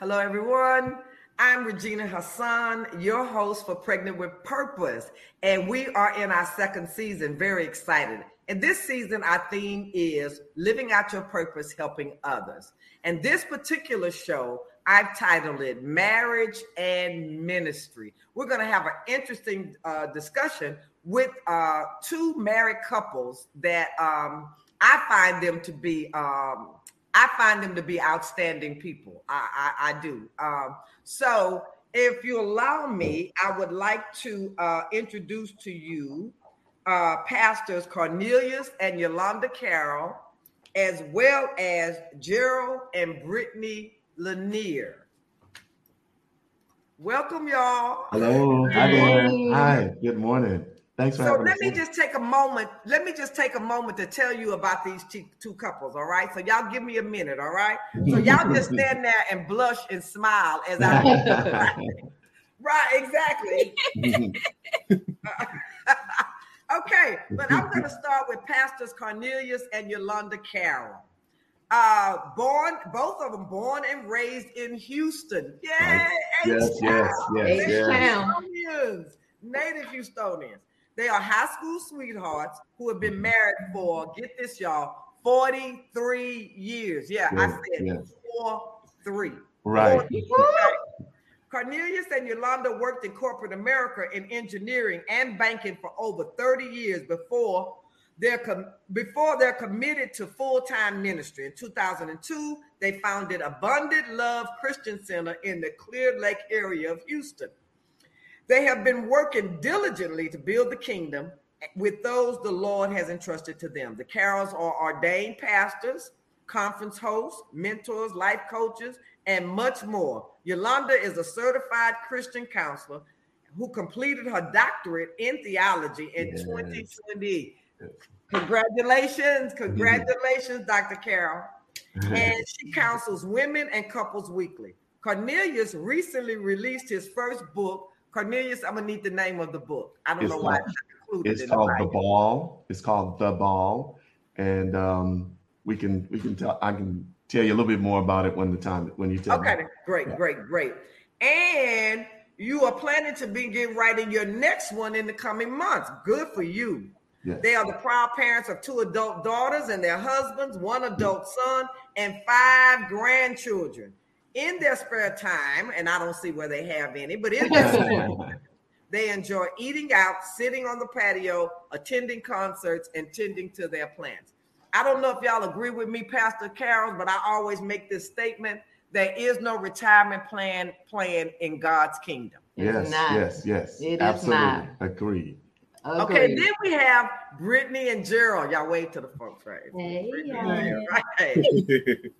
Hello, everyone. I'm Regina Hassan, your host for Pregnant with Purpose, and we are in our second season. Very excited. And this season, our theme is Living Out Your Purpose, Helping Others. And this particular show, I've titled it Marriage and Ministry. We're going to have an interesting uh, discussion with uh, two married couples that um, I find them to be. Um, I find them to be outstanding people. I, I, I do. Um, so, if you allow me, I would like to uh, introduce to you uh, pastors Cornelius and Yolanda Carroll, as well as Gerald and Brittany Lanier. Welcome, y'all. Hello. Hi. Hi. Good morning. Thanks for so having let us. me just take a moment. Let me just take a moment to tell you about these two, two couples. All right. So y'all give me a minute. All right. So y'all just stand there and blush and smile as I. right. Exactly. okay. But I'm going to start with Pastors Cornelius and Yolanda Carroll. Uh, born, both of them born and raised in Houston. Yay! Yes, yes, yes, yes. Houstonians, native Houstonians. They are high school sweethearts who have been mm-hmm. married for, get this, y'all, 43 years. Yeah, I said yes. four, three. Right. Cornelius and Yolanda worked in corporate America in engineering and banking for over 30 years before they're com- before they're committed to full-time ministry. In 2002, they founded Abundant Love Christian Center in the Clear Lake area of Houston. They have been working diligently to build the kingdom with those the Lord has entrusted to them. The Carrolls are ordained pastors, conference hosts, mentors, life coaches, and much more. Yolanda is a certified Christian counselor who completed her doctorate in theology in Yes. 2020. Congratulations, congratulations, Dr. Carroll. And she counsels women and couples weekly. Cornelius recently released his first book. Cornelius, I'm gonna need the name of the book. I don't It's know why called- it's not included It's in called the Bible. ball. It's called the ball, and um, we can we can tell. I can tell you a little bit more about it when the time when you tell Okay, me. great, great, great. And you are planning to begin writing your next one in the coming months. Good for you. Yes. They are the proud parents of two adult daughters and their husbands, one adult son, and five grandchildren. In their spare time, and I don't see where they have any, but in their spare time, they enjoy eating out, sitting on the patio, attending concerts, and tending to their plants. I don't know if y'all agree with me, Pastor Carroll, but I always make this statement: there is no retirement plan plan in God's kingdom. yes, not. yes, yes. It is Absolutely. not. Agreed. Okay, then we have Brittany and Gerald. Y'all wait to the folks, right? Hey, Brittany y'all. Right.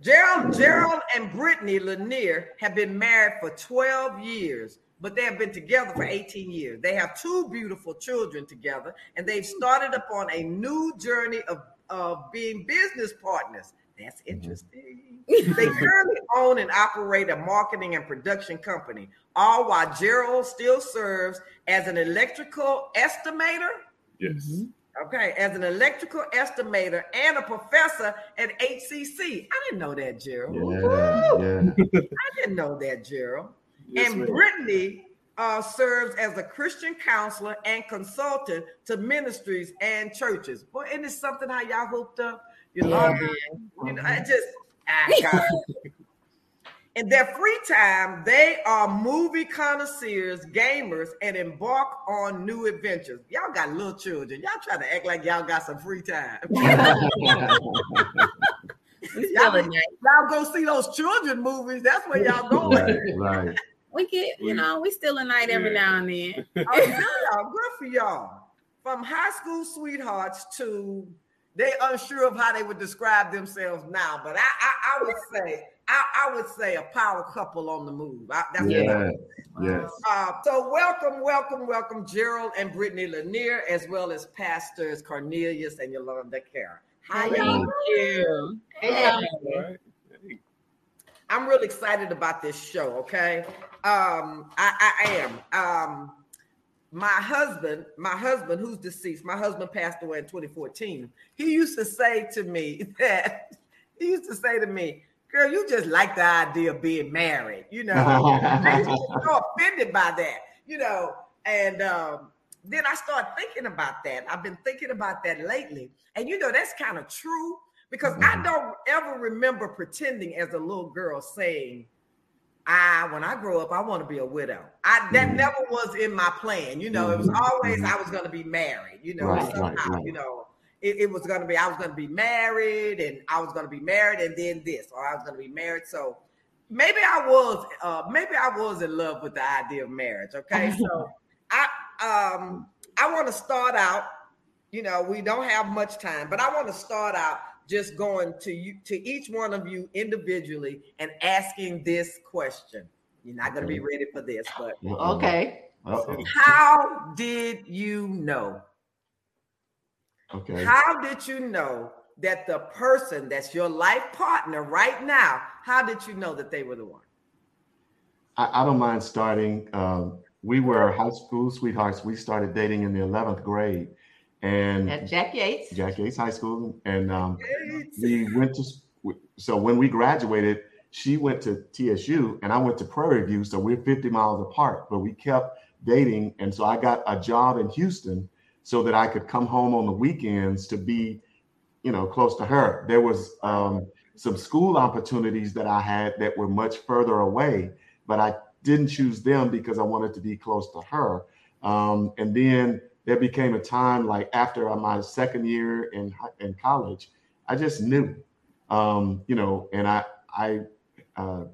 Gerald, Gerald and Brittany Lanier have been married for 12 years, but they have been together for 18 years. They have two beautiful children together, and they've started upon a new journey of, of being business partners. That's mm-hmm. interesting. they currently own and operate a marketing and production company, all while Gerald still serves as an electrical estimator. Yes. Mm-hmm. Okay, as an electrical estimator and a professor at HCC. I didn't know that, Gerald. Yeah, yeah. I didn't know that, Gerald. Yes, and ma'am. Brittany uh, serves as a Christian counselor and consultant to ministries and churches. Boy, isn't it something how y'all hooked up? You know, you know I just, I got it. In their free time, they are movie connoisseurs, gamers, and embark on new adventures. Y'all got little children. Y'all try to act like y'all got some free time. Y'all, still a night. y'all go see those children movies. That's where y'all going. right, right. We get, you know, we still a night every Yeah. now and then. Oh, good, y'all. Good for y'all. From high school sweethearts to they unsure of how they would describe themselves now. But I, I, I would say, I, I would say a power couple on the move. I, that's what I Yes, yes. Uh, so welcome, welcome, welcome, Gerald and Brittany Lanier, as well as pastors Cornelius and Yolanda Carr. How Thank y'all? you. Hey. Hey. I'm really excited about this show. Okay, um, I, I am. Um, my husband, my husband, who's deceased, my husband passed away in 2014. He used to say to me that he used to say to me, girl, you just like the idea of being married, you know. I used to so offended by that, you know. And um, then I started thinking about that. I've been thinking about that lately. And you know, that's kind of true because I Mhm. don't ever remember pretending as a little girl saying, I when I grow up, I want to be a widow. I that Mhm. never was in my plan. You know, it was Mhm. always Mhm. I was going to be married. You know, Right, right, right. You know, it, it was going to be I was going to be married, and I was going to be married, and then this, or I was going to be married. So maybe I was, uh, maybe I was in love with the idea of marriage. Okay, so I um I want to start out. You know, we don't have much time, but I want to start out just going to you to each one of you individually and asking this question. You're not going to be ready for this, but Uh-oh. Okay. Uh-oh. how did you know? Okay. How did you know that the person that's your life partner right now, how did you know that they were the one? I, I don't mind starting. Um, we were high school sweethearts. We started dating in the 11th grade. And At Jack Yates. Jack Yates High School. And um, we went to, so when we graduated, she went to TSU and I went to Prairie View. So we're 50 miles apart, but we kept dating. And so I got a job in Houston so that I could come home on the weekends to be, you know, close to her. There was um, some school opportunities that I had that were much further away, but I didn't choose them because I wanted to be close to her. Um, and then there became a time like after my second year in in college, I just knew, um, you know, and I I uh,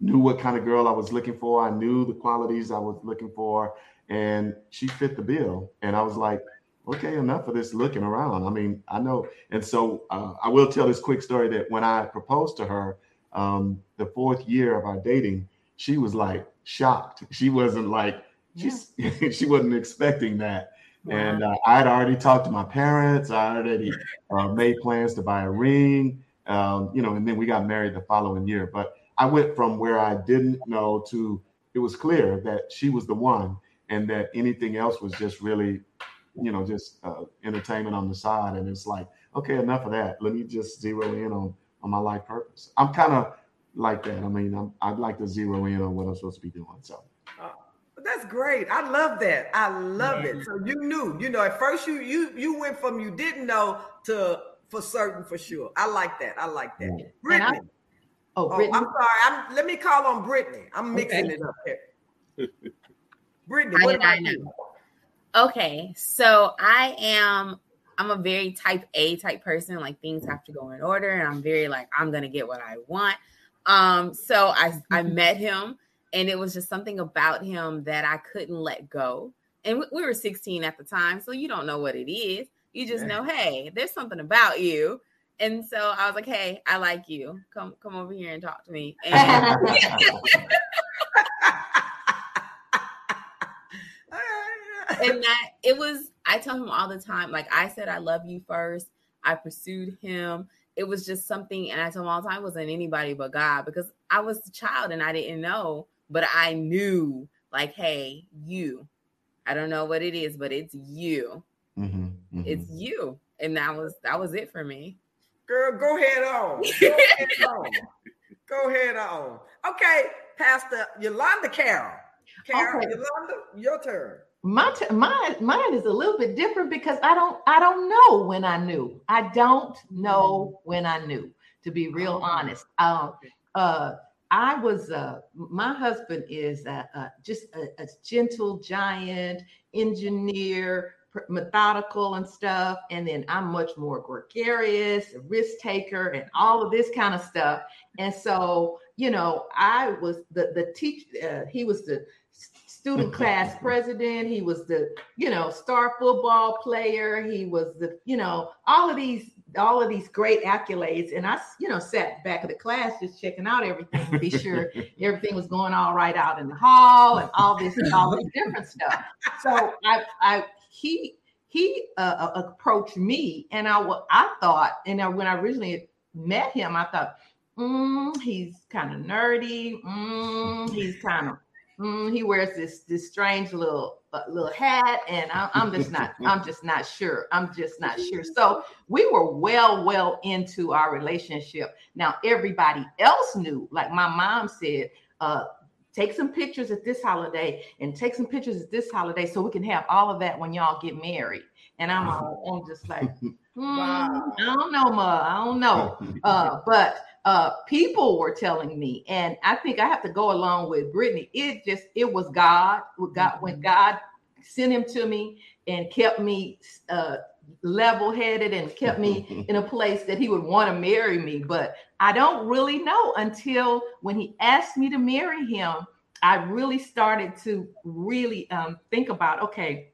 knew what kind of girl I was looking for. I knew the qualities I was looking for, and she fit the bill. And I was like, okay, enough of this looking around. I mean, I know. And so uh, I will tell this quick story that when I proposed to her, um, the fourth year of our dating, she was like shocked. She wasn't like she's she wasn't expecting that. And uh, I had already talked to my parents. I already uh, made plans to buy a ring, um, you know, and then we got married the following year. But I went from where I didn't know to it was clear that she was the one, and that anything else was just really, you know, just uh, entertainment on the side. And it's like, okay, enough of that. Let me just zero in on on my life purpose. I'm kind of like that. I mean, I'm, I'd like to zero in on what I'm supposed to be doing. So. That's great. I love that. I love Yeah. it. So you knew, you know, at first you you you went from you didn't know to for certain for sure. I like that. I like that. Yeah. Brittany. Oh, Oh, Brittany. I'm sorry. I'm let me call on Brittany. I'm mixing Okay. it up here. Brittany, what about you? know. Okay, so I am I'm a very type A type person. Like things have to go in order, and I'm very like I'm gonna get what I want. Um, so I I met him, and it was just something about him that I couldn't let go. And we, we were 16 at the time, so you don't know what it is. You just Yeah. know, hey, there's something about you. And so I was like, hey, I like you. Come come over here and talk to me. And and that it was i tell him all the time like i said i love you first i pursued him it was just something and i tell him all the time it wasn't anybody but god because i was a child and i didn't know but i knew like hey you i don't know what it is but it's you Mhm, mhm. it's you and that was that was it for me Girl, go ahead on. Go ahead on. Go ahead on. Okay, Pastor Yolanda Carroll. Carol, Okay. Yolanda, your turn. My t- mine mine is a little bit different because I don't I don't know when I knew. I don't know when I knew. To be real Oh. honest, um, uh, I was uh, my husband is uh, uh, just a, a gentle giant engineer, methodical and stuff, and then I'm much more gregarious, risk taker, and all of this kind of stuff. And so, you know, I was the the teach. Uh, he was the student class president. He was the you know star football player. He was the you know all of these all of these great accolades. And I, you know sat back of the class just checking out everything to be sure everything was going all right out in the hall and all this all this different stuff. So I I he he uh, uh, approached me and I I thought and I, when I originally met him I thought mm, he's kind of nerdy mm, he's kind of mm, he wears this this strange little uh, little hat, and I'm, I'm just not I'm just not sure. I'm just not sure. So we were well well into our relationship. Now everybody else knew, like my mom said, uh, take some pictures at this holiday and take some pictures at this holiday so we can have all of that when y'all get married. And I'm all, I'm just like, Wow. I don't know, ma. I don't know. Uh, but uh, people were telling me, and I think I have to go along with Brittany. It just it was God. With God when God sent him to me and kept me uh, level headed and kept me in a place that he would want to marry me. But I don't really know until when he asked me to marry him. I really started to really um, think about okay,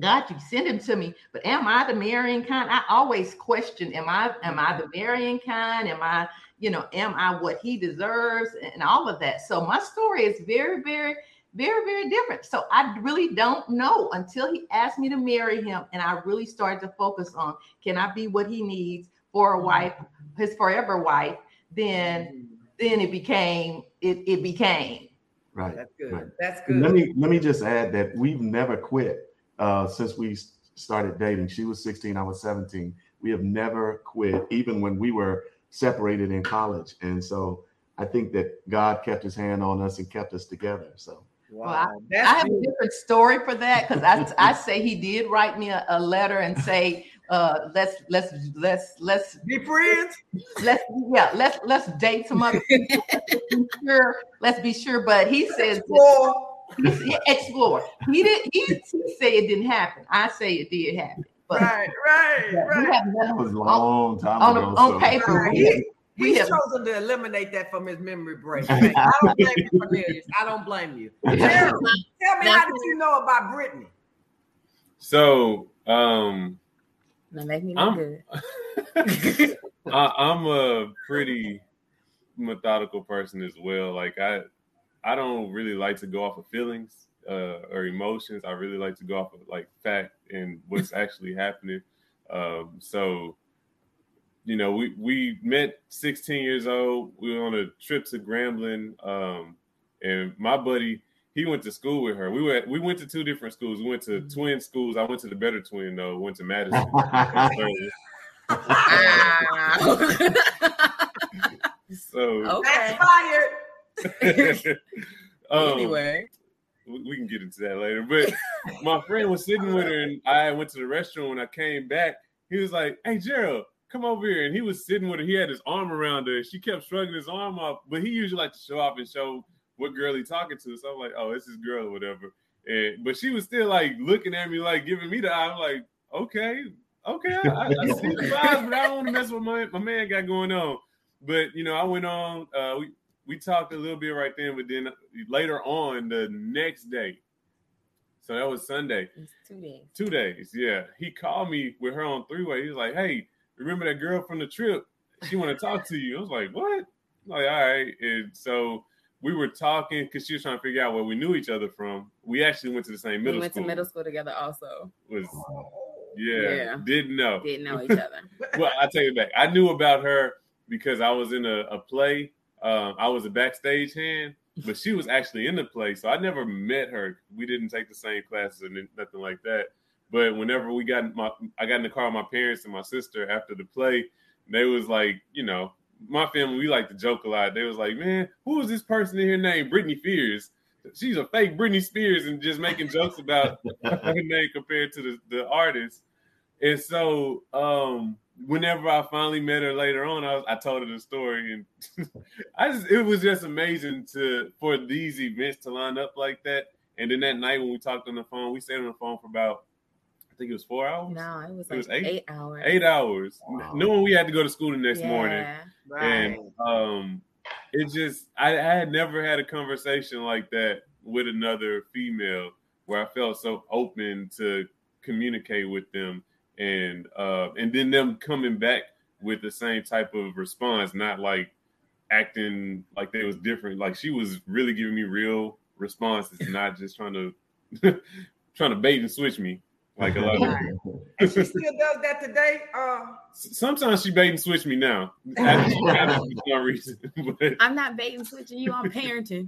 God, you send him to me, but am I the marrying kind? I always question: Am I am I the marrying kind? Am I, you know, am I what he deserves and all of that? So my story is very, very, very, very different. So I really don't know until he asked me to marry him, and I really started to focus on: Can I be what he needs for a wife, his forever wife? Then, then it became it. It became. Right. That's good. right. That's good. Let me let me just add that we've never quit uh, since we started dating. She was 16, I was 17. We have never quit, even when we were separated in college. And so I think that God kept His hand on us and kept us together. So Wow. Well, That's I have a different story for that because I, I say he did write me a, a letter and say uh let's let's let's let's Be friends. let's yeah let's let's date some other people. Let's be sure let's be sure but he says Explore. he, explore he did he, he say it didn't happen I say it did happen but Right, right, yeah, we right. have that was a long time on, ago. on so- paper Right. we have, we He's have chosen to eliminate that from his memory break. Hey, I don't blame you, Cornelius. I don't blame you. Gerald, tell me how did you know about Brittany? So, um, That make me look I'm- good. I, I'm a pretty methodical person as well. Like I, I don't really like to go off of feelings uh, or emotions. I really like to go off of like fact and what's actually happening. Um, so, you know, we we met 16 years old. We were on a trip to Grambling, um, and my buddy he went to school with her. We went we went to two different schools. We went to twin schools. I went to the better twin though. Went to Madison. So okay. That's fired. um, anyway, we can get into that later. But my friend was sitting with her, and I went to the restroom. When I came back, he was like, "Hey, Gerald, come over here." And he was sitting with her. He had his arm around her. She kept shrugging his arm off, but he usually like to show off and show what girl he talking to. So I'm like, "Oh, it's his girl, or whatever." And but she was still like looking at me, like giving me the eye. I'm like, "Okay, okay, I, I, I see the vibes, but I don't want to mess with my my man got going on." But you know, I went on. Uh, we we talked a little bit right then, but then later on the next day, so that was Sunday, it's two days. two days. Yeah, he called me with her on three way. He was like, "Hey, remember that girl from the trip? She want to talk to you." I was like, "What?" I'm like, all right. And so we were talking because she was trying to figure out where we knew each other from. We actually went to the same middle school. we went school. to middle school together also. Was oh. yeah, Yeah. didn't know. Didn't know each other. well, I take it back. I knew about her because I was in a, a play. Um, I was a backstage hand, but she was actually in the play, so I never met her. We didn't take the same classes or nothing like that. But whenever we got my, I got in the car with my parents and my sister after the play. They was like, you know, my family we like to joke a lot. They was like, man, who is this person in here named Britney Spears? She's a fake Britney Spears and just making jokes about her name compared to the, the artist. And so um whenever I finally met her later on, I, was, I told her the story and I just it was just amazing to for these events to line up like that. And then that night when we talked on the phone, we stayed on the phone for about I think it was four hours. No, it was It like was eight- eight, hours. Eight hours. Wow. Knowing we had to go to school the next morning. Right. And um it just I, I had never had a conversation like that with another female where I felt so open to communicate with them and uh and then them coming back with the same type of response, not like acting like they was different. Like she was really giving me real responses, not just trying to trying to bait and switch me. Like a lot. Of- and she still does that today. Uh, Sometimes she bait and switch me now. for no reason. But... I'm not bait and switching you on parenting.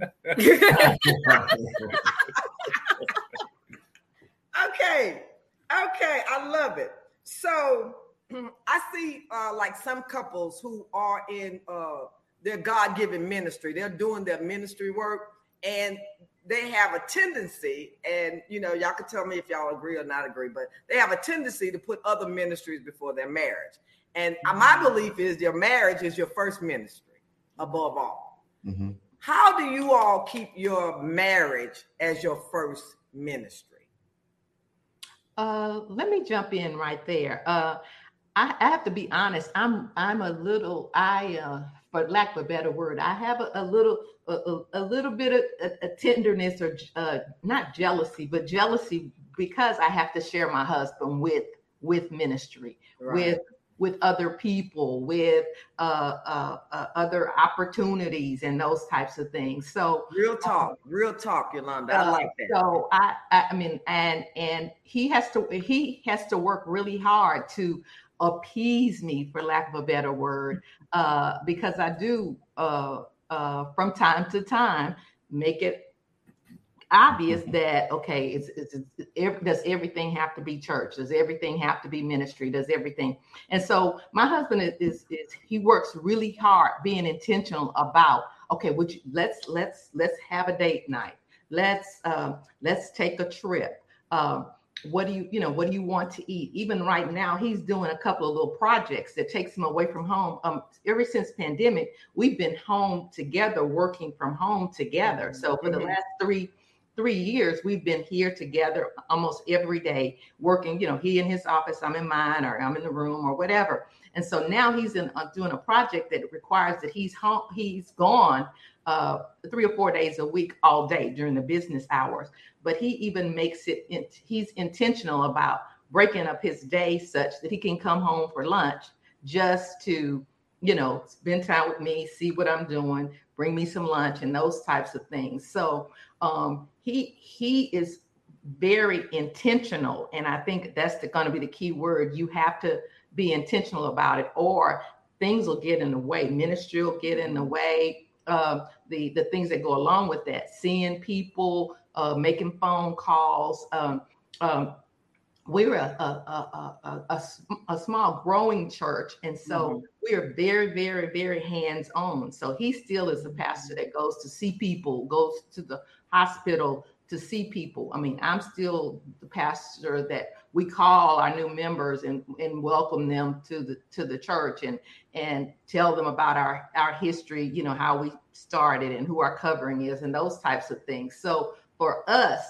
okay, okay, I love it. So I see uh, like some couples who are in uh, their God given ministry. They're doing their ministry work, and they have a tendency, and you know, y'all can tell me if y'all agree or not agree, but they have a tendency to put other ministries before their marriage. And mm-hmm. my belief is your marriage is your first ministry above all. Mm-hmm. How do you all keep your marriage as your first ministry? Uh, let me jump in right there. Uh, I, I, have to be honest. I'm I'm a little I uh, for lack of a better word, I have a, a little a, a, little bit of a, a tenderness or uh, not jealousy, but jealousy because I have to share my husband with with ministry, right. with with other people, with uh, uh, uh, other opportunities and those types of things. So real talk, real talk, Yolanda. I like that. So I, I mean, and and he has to he has to work really hard to appease me, for lack of a better word, uh, because I do uh, uh, from time to time make it obvious that okay it's, it's, it's, does everything have to be church? Does everything have to be ministry? Does everything? And so my husband is, is, is he works really hard being intentional about okay which let's let's let's have a date night. Let's um, let's take a trip. Um, what do you you know what do you want to eat? Even right now he's doing a couple of little projects that takes him away from home. Um ever since pandemic we've been home together working from home together. So for the mm-hmm. last three three years we've been here together almost every day working you know he in his office i'm in mine or i'm in the room or whatever. And so now he's in uh, doing a project that requires that he's home he's gone uh, three or four days a week all day during the business hours. But he even makes it in, he's intentional about breaking up his day such that he can come home for lunch just to you know spend time with me see what i'm doing bring me some lunch and those types of things. So um, he he is very intentional and i think that's going to be the key word. You have to be intentional about it or things will get in the way. Ministry will get in the way uh, the the things that go along with that. Seeing people uh, making phone calls um, um, we're a a, a, a, a, small growing church and so mm-hmm. we're very very very hands on so he still is a pastor that goes to see people goes to the hospital to see people. I mean, I'm still the pastor that we call our new members and, and welcome them to the to the church and and tell them about our our history, you know, how we started and who our covering is and those types of things. So for us,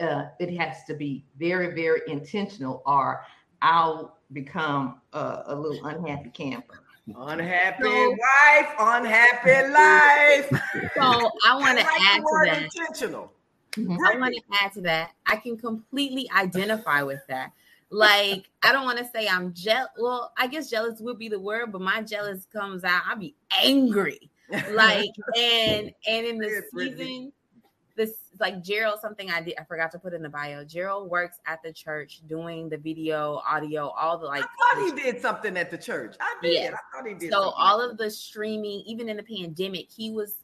uh, it has to be very very intentional, or I'll become a, a little unhappy camper. Unhappy so, wife, unhappy life. So I want to add to that. Intentional. Mm-hmm. I want to add to that. I can completely identify with that. Like, I don't want to say I'm jealous. Well, I guess jealous would be the word, but my jealous comes out. I'll be angry. Like, and and in the season, this like Gerald, something I did I forgot to put in the bio. Gerald works at the church doing the video, audio, all the like. I thought he did something at the church. I did. Yeah. I thought he did. So all of the streaming, even in the pandemic, he was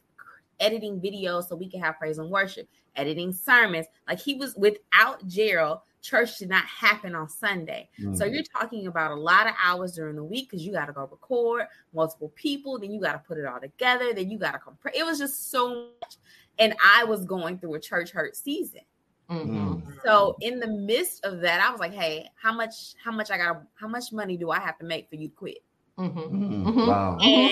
editing videos so we could have praise and worship, editing sermons. Like he was without Gerald, church did not happen on Sunday. Mm-hmm. So you're talking about a lot of hours during the week because you got to go record multiple people, then you got to put it all together, then you got to compare. It was just so much and I was going through a church hurt season. Mm-hmm. So in the midst of that, I was like, "Hey, how much? How much I got? How much money do I have to make for you to quit?" Mm-hmm. mm-hmm. mm-hmm. Wow. And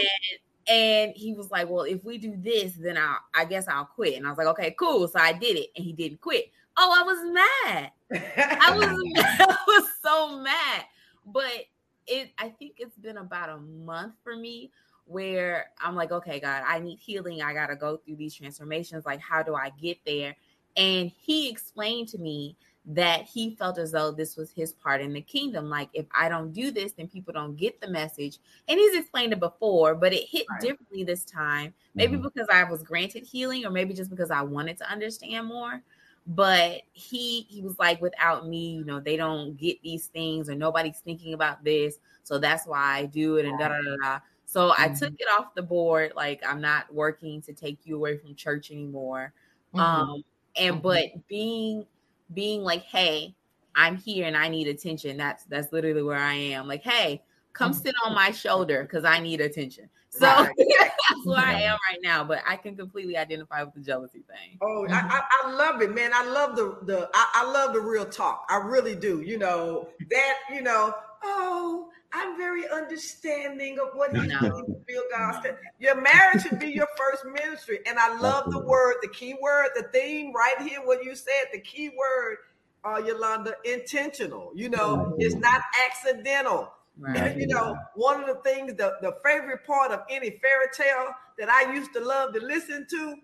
and he was like, "Well, if we do this, then I I guess I'll quit." And I was like, "Okay, cool." So I did it, and he didn't quit. Oh, I was mad. I was I was so mad. But it I think it's been about a month for me where I'm like, okay, God, I need healing. I got to go through these transformations. Like, how do I get there? And he explained to me that he felt as though this was his part in the kingdom. Like, if I don't do this, then people don't get the message. And he's explained it before, but it hit right. differently this time. Maybe mm-hmm. because I was granted healing, or maybe just because I wanted to understand more. but he he was like without me you know they don't get these things or nobody's thinking about this so that's why i do it and da da da da so mm-hmm. i took it off the board like i'm not working to take you away from church anymore mm-hmm. um and mm-hmm. but being being like hey i'm here and i need attention that's that's literally where i am like hey come mm-hmm. sit on my shoulder because i need attention so right. that's where I am right now. But I can completely identify with the jealousy thing. Oh, I, I, I love it, man. I love the the I, I, love the real talk. I really do. You know that. You know. Oh, I'm very understanding of what he feel God said. Your marriage should be your first ministry, and I love the word, the key word, the theme right here. What you said, the key word, uh, Yolanda, intentional. You know, it's not accidental. Right. You know, one of the things, the, the favorite part of any fairy tale that I used to love to listen to,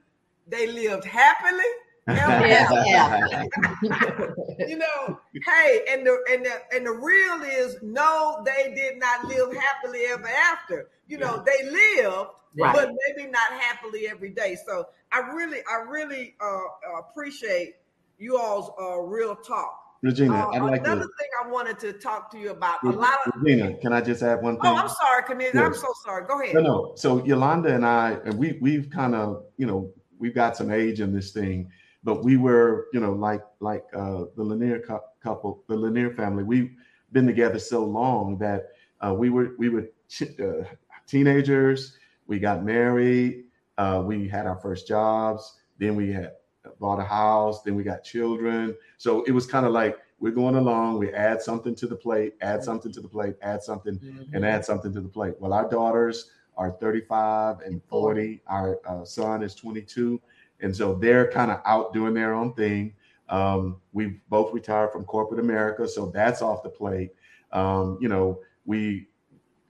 they lived happily. yeah. You know, hey, and the and the and the real is no, they did not live happily ever after. You know, they lived, right. but maybe not happily every day. So I really, I really uh, appreciate you all's uh, real talk. Regina, uh, I'd like another to, thing I wanted to talk to you about. A lot of Regina, can I just add one thing? Oh, I'm sorry, Camille. Yes. I'm so sorry. Go ahead. No, no. So Yolanda and I, and we we've kind of, you know, we've got some age in this thing, but we were, you know, like like uh, the Lanier couple, the Lanier family. We've been together so long that uh, we were we were ch- uh, teenagers. We got married. Uh, we had our first jobs. Then we had bought a house, then we got children. So it was kind of like we're going along, we add something to the plate, add something to the plate, add something, mm-hmm. and add something to the plate. Well, our daughters are 35 and 40. Our uh, son is 22. And so they're kind of out doing their own thing. Um, we both retired from corporate America, so that's off the plate. Um, you know, we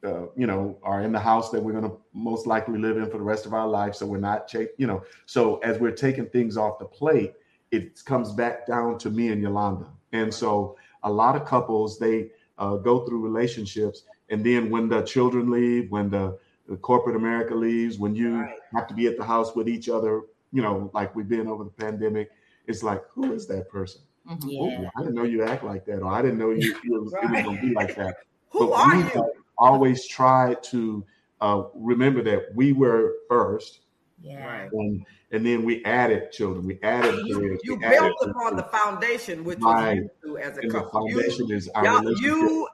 uh, you know, are in the house that we're going to most likely live in for the rest of our life. So we're not, ch- you know, so as we're taking things off the plate, it comes back down to me and Yolanda. And so a lot of couples, they uh, go through relationships. And then when the children leave, when the, the corporate America leaves, when you right. have to be at the house with each other, you know, like we've been over the pandemic, it's like, who is that person? Mm-hmm. Yeah. Oh, I didn't know you act like that, or I didn't know you, you right. it was going to be like that. Who but are you? always try to uh, remember that we were first. Yeah. And, and then we added children. We added you, you built added upon the foundation, which right. was as a and couple. The foundation you, is our relationship. You,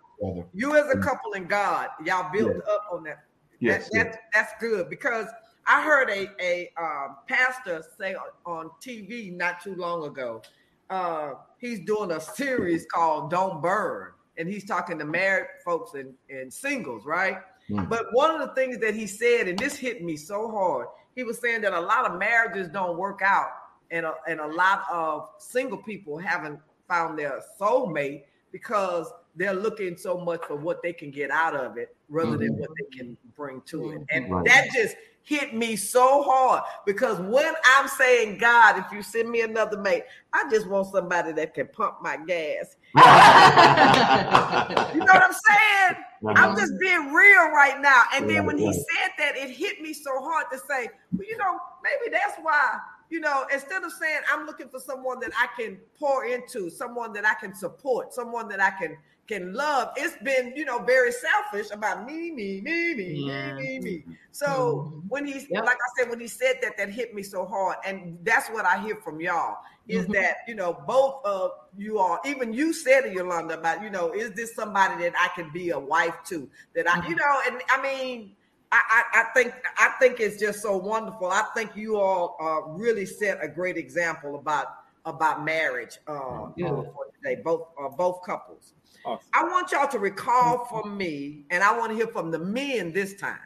you as a couple in God, y'all built yes. up on that. Yes, that, yes. That's good because I heard a a um, pastor say on TV not too long ago. Uh, he's doing a series called "Don't Burn," and he's talking to married folks and, and singles, right? Mm. But one of the things that he said, and this hit me so hard, he was saying that a lot of marriages don't work out, and a, and a lot of single people haven't found their soulmate because they're looking so much for what they can get out of it rather mm-hmm. than what they can bring to it. And right. that just hit me so hard because when I'm saying, God, if you send me another mate, I just want somebody that can pump my gas. you know what I'm saying? Uh-huh. I'm just being real right now. And then when he said that, it hit me so hard to say, well, you know, maybe that's why you know, instead of saying I'm looking for someone that I can pour into, someone that I can support, someone that I can can love, it's been, you know, very selfish about me, me, me, me, yeah. me, me, me. So mm-hmm. when he, yep. like I said, when he said that, that hit me so hard, and that's what I hear from y'all is mm-hmm. that you know both of you all, even you said it, Yolanda, about you know, is this somebody that I can be a wife to? That I, mm-hmm. you know, and I mean I, I, think I think it's just so wonderful. I think you all uh, really set a great example about about marriage uh, yeah. uh, for today, both uh, both couples. Awesome. I want y'all to recall from me, and I want to hear from the men this time.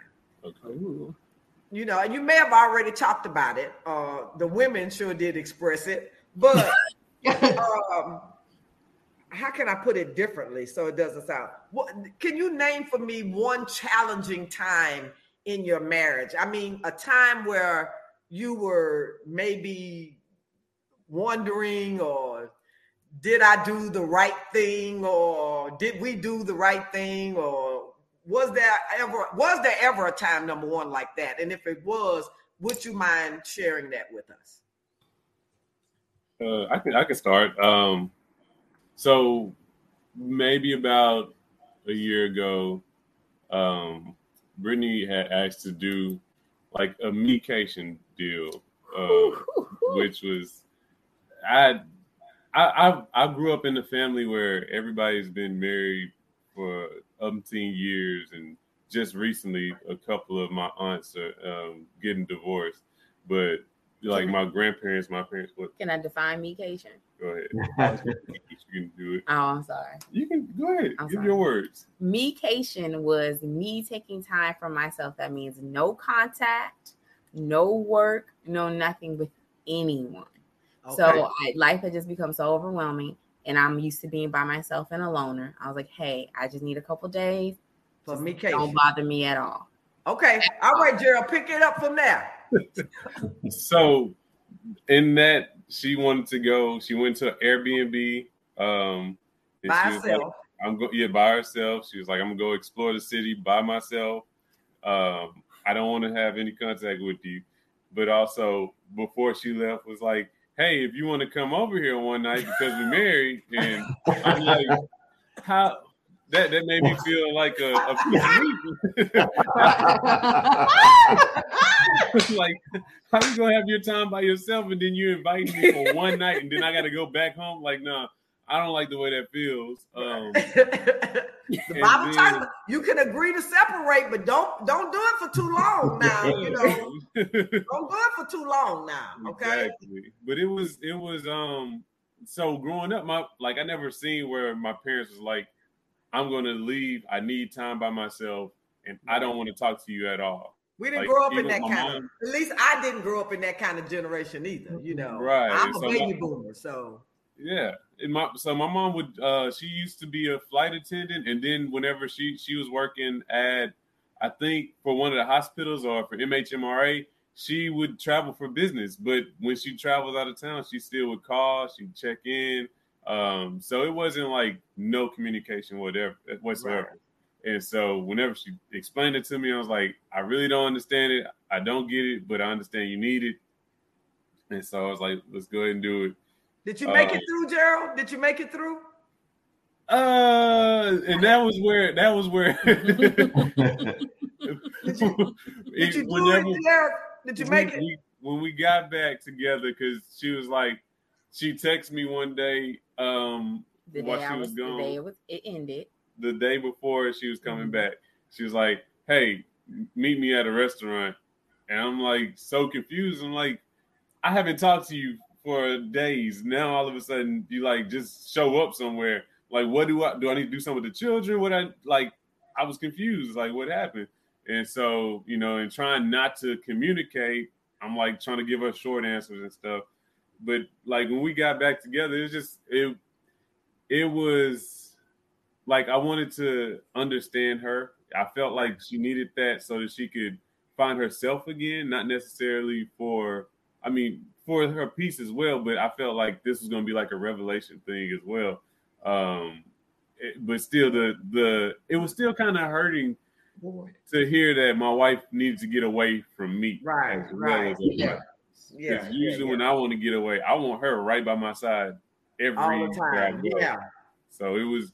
Okay. You know, and you may have already talked about it. Uh, the women sure did express it, but um, how can I put it differently so it doesn't sound? What, can you name for me one challenging time in your marriage? I mean, a time where you were maybe wondering or did I do the right thing or did we do the right thing or was there ever was there ever a time number one like that? And if it was, would you mind sharing that with us? Uh, I can I can start. Um, so maybe about a year ago, um, Brittany had asked to do like a medication deal, uh, which was I, I I grew up in a family where everybody's been married for umpteen years, and just recently a couple of my aunts are um, getting divorced, but like my grandparents, my parents. What? Can I define me, medication? Go ahead. you can do it. Oh, I'm sorry. You can go ahead. I'm Give sorry. your words. Medication was me taking time for myself. That means no contact, no work, no nothing with anyone. So I, life had just become so overwhelming, and I'm used to being by myself and a loner. I was like, "Hey, I just need a couple days. for Just me, Don't bother me at all." Okay, all right, Gerald, pick it up from there. So in that she wanted to go, she went to Airbnb. Um By she was like, herself. I'm go yeah, by herself. She was like, I'm gonna go explore the city by myself. Um, I don't want to have any contact with you. But also before she left was like, hey, if you want to come over here one night because we're married, and I'm like, how that that made me feel like a, a like, how you gonna have your time by yourself and then you invite me for one night and then I gotta go back home? Like, nah, I don't like the way that feels. Um, the Bible then- talks you can agree to separate, but don't don't do it for too long now. You know, don't do it for too long now. Okay. Exactly. But it was it was um so growing up, my like I never seen where my parents was like, I'm gonna leave, I need time by myself, and I don't want to talk to you at all. We didn't Like, grow up in that kind of. At least I didn't grow up in that kind of generation either. You know, Right, I'm a so baby my- boomer, so Yeah. And my so my mom would uh she used to be a flight attendant and then whenever she she was working at I think for one of the hospitals or for MHMRA, she would travel for business. But when she travels out of town, she still would call, she'd check in. Um, so it wasn't like no communication whatever whatsoever. And so whenever she explained it to me, I was like, I really don't understand it. I don't get it, but I understand you need it. And so I was like, let's go ahead and do it. Did you make Uh, it through, Gerald? Did you make it through? Uh, and that was where that was where. Did you, did you do it, Gerald? Did you we- make it? we- when we got back together, because she was like, she texted me one day, um, The while day she I was was, the day it was, it ended. the day before she was coming Mhm. back. She was like, "Hey, meet me at a restaurant," and I'm like so confused. I'm like, I haven't talked to you for days. Now all of a sudden you like just show up somewhere. Like, what do I do? I need to do something with the children? What I like? I was confused. Like, what happened? And so you know, and trying not to communicate, I'm like trying to give her short answers and stuff. But like when we got back together, it was just it. It was like I wanted to understand her. I felt like she needed that so that she could find herself again, not necessarily for I mean, for her peace as well, but I felt like this was going to be like a revelation thing as well. Um it- but still the the it was still kind of hurting to hear that my wife needed to get away from me. Right, right. Yeah. Yeah, usually yeah, when I want to get away, I want her right by my side every all the time. Yeah. So it was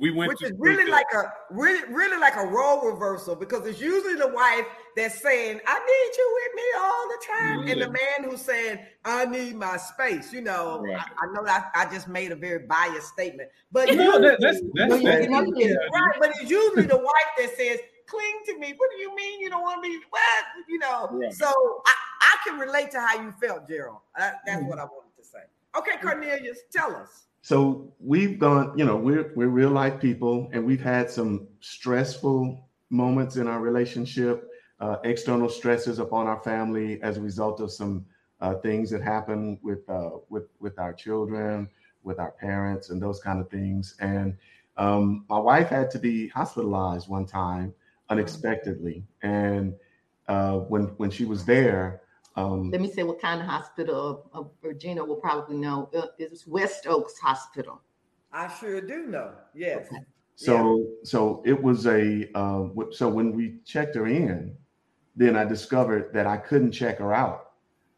we went which to is really to- like a really really like a role reversal because it's usually the wife that's saying i need you with me all the time and the man who's saying i need my space you know Right. I, I know that I, just made a very biased statement but no, that, that's usually- that's, No, you that's didn't. You didn't. right but it's usually the wife that says cling to me what do you mean you don't want me what you know Right. so I, I can relate to how you felt gerald Uh, that's Mm-hmm. what i wanted to say okay cornelius tell us So we've gone, you know, we're we're real life people, and we've had some stressful moments in our relationship, uh, external stresses upon our family as a result of some uh, things that happen with uh, with with our children, with our parents, and those kind of things. And um, my wife had to be hospitalized one time unexpectedly, and uh, when when she was there. Um, Let me say what kind of hospital. Uh, Regina will probably know. Uh, it's West Oaks Hospital. i sure do know yes So so it was a uh, so when we checked her in, then I discovered that I couldn't check her out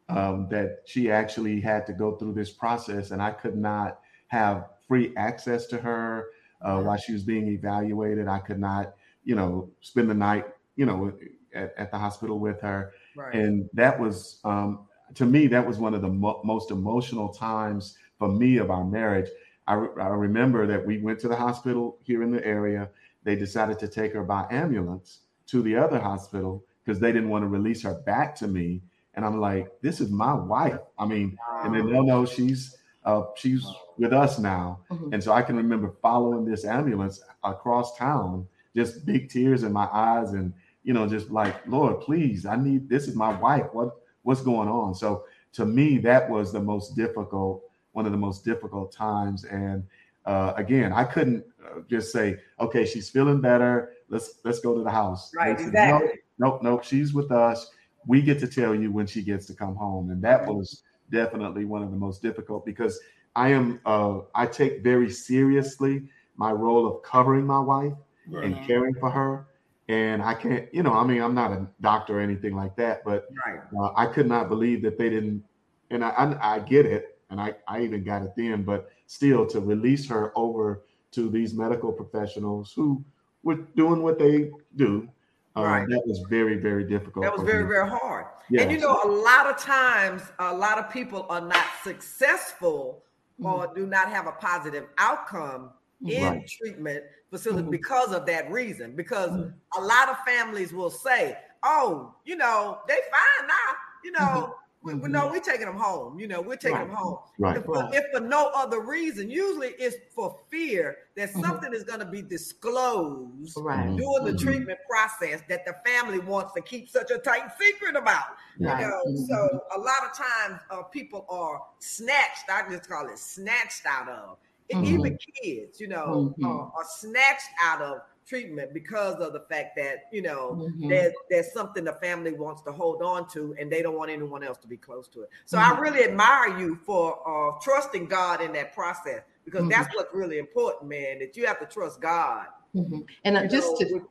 um, that she actually had to go through this process, and I could not have free access to her uh, while she was being evaluated. I could not, you know, spend the night, you know, at, at the hospital with her, Right. and that was um, to me that was one of the mo- most emotional times for me of our marriage. I, re- I remember that we went to the hospital here in the area. They decided to take her by ambulance to the other hospital because they didn't want to release her back to me. And I'm like, this is my wife. I mean, and then no, know she's uh, she's with us now. Mhm. And so I can remember following this ambulance across town, just big tears in my eyes, and you know, just like, Lord, please, I need this is my wife. What what's going on? So to me, that was the most difficult, one of the most difficult times. And uh, again, I couldn't uh, just say, okay, she's feeling better. Let's let's go to the house. Right, said, exactly. Nope, nope, nope. She's with us. We get to tell you when she gets to come home, and that was definitely one of the most difficult because I am uh, I take very seriously my role of covering my wife Right. and caring for her. And I can't, you know, I mean, I'm not a doctor or anything like that, but Right. uh, I could not believe that they didn't. And I, I, I get it, and I, I even got it then, but still to release her over to these medical professionals who were doing what they do, uh, Right. that was very, very difficult. That was very, me. very hard. Yes. And you know, a lot of times, a lot of people are not successful or do not have a positive outcome in Right. treatment facility Mhm. because of that reason. Because Mhm. a lot of families will say, "Oh, you know, they fine now. You know, we, we Mhm. know we're taking them home. You know, we're taking Right. them home." Right. If, for, Right. if for no other reason, usually it's for fear that Mhm. something is going to be disclosed Right. During the Mhm. treatment process that the family wants to keep such a tight secret about. You know, so a lot of times uh, people are snatched. I just call it snatched out of. Mhm. Even kids, you know, Mhm. are, are snatched out of treatment because of the fact that you know Mhm. there's there's something the family wants to hold on to, and they don't want anyone else to be close to it. So Mhm. I really admire you for uh, trusting God in that process because Mhm. that's what's really important, man. That you have to trust God Mhm. And uh, just know, to with,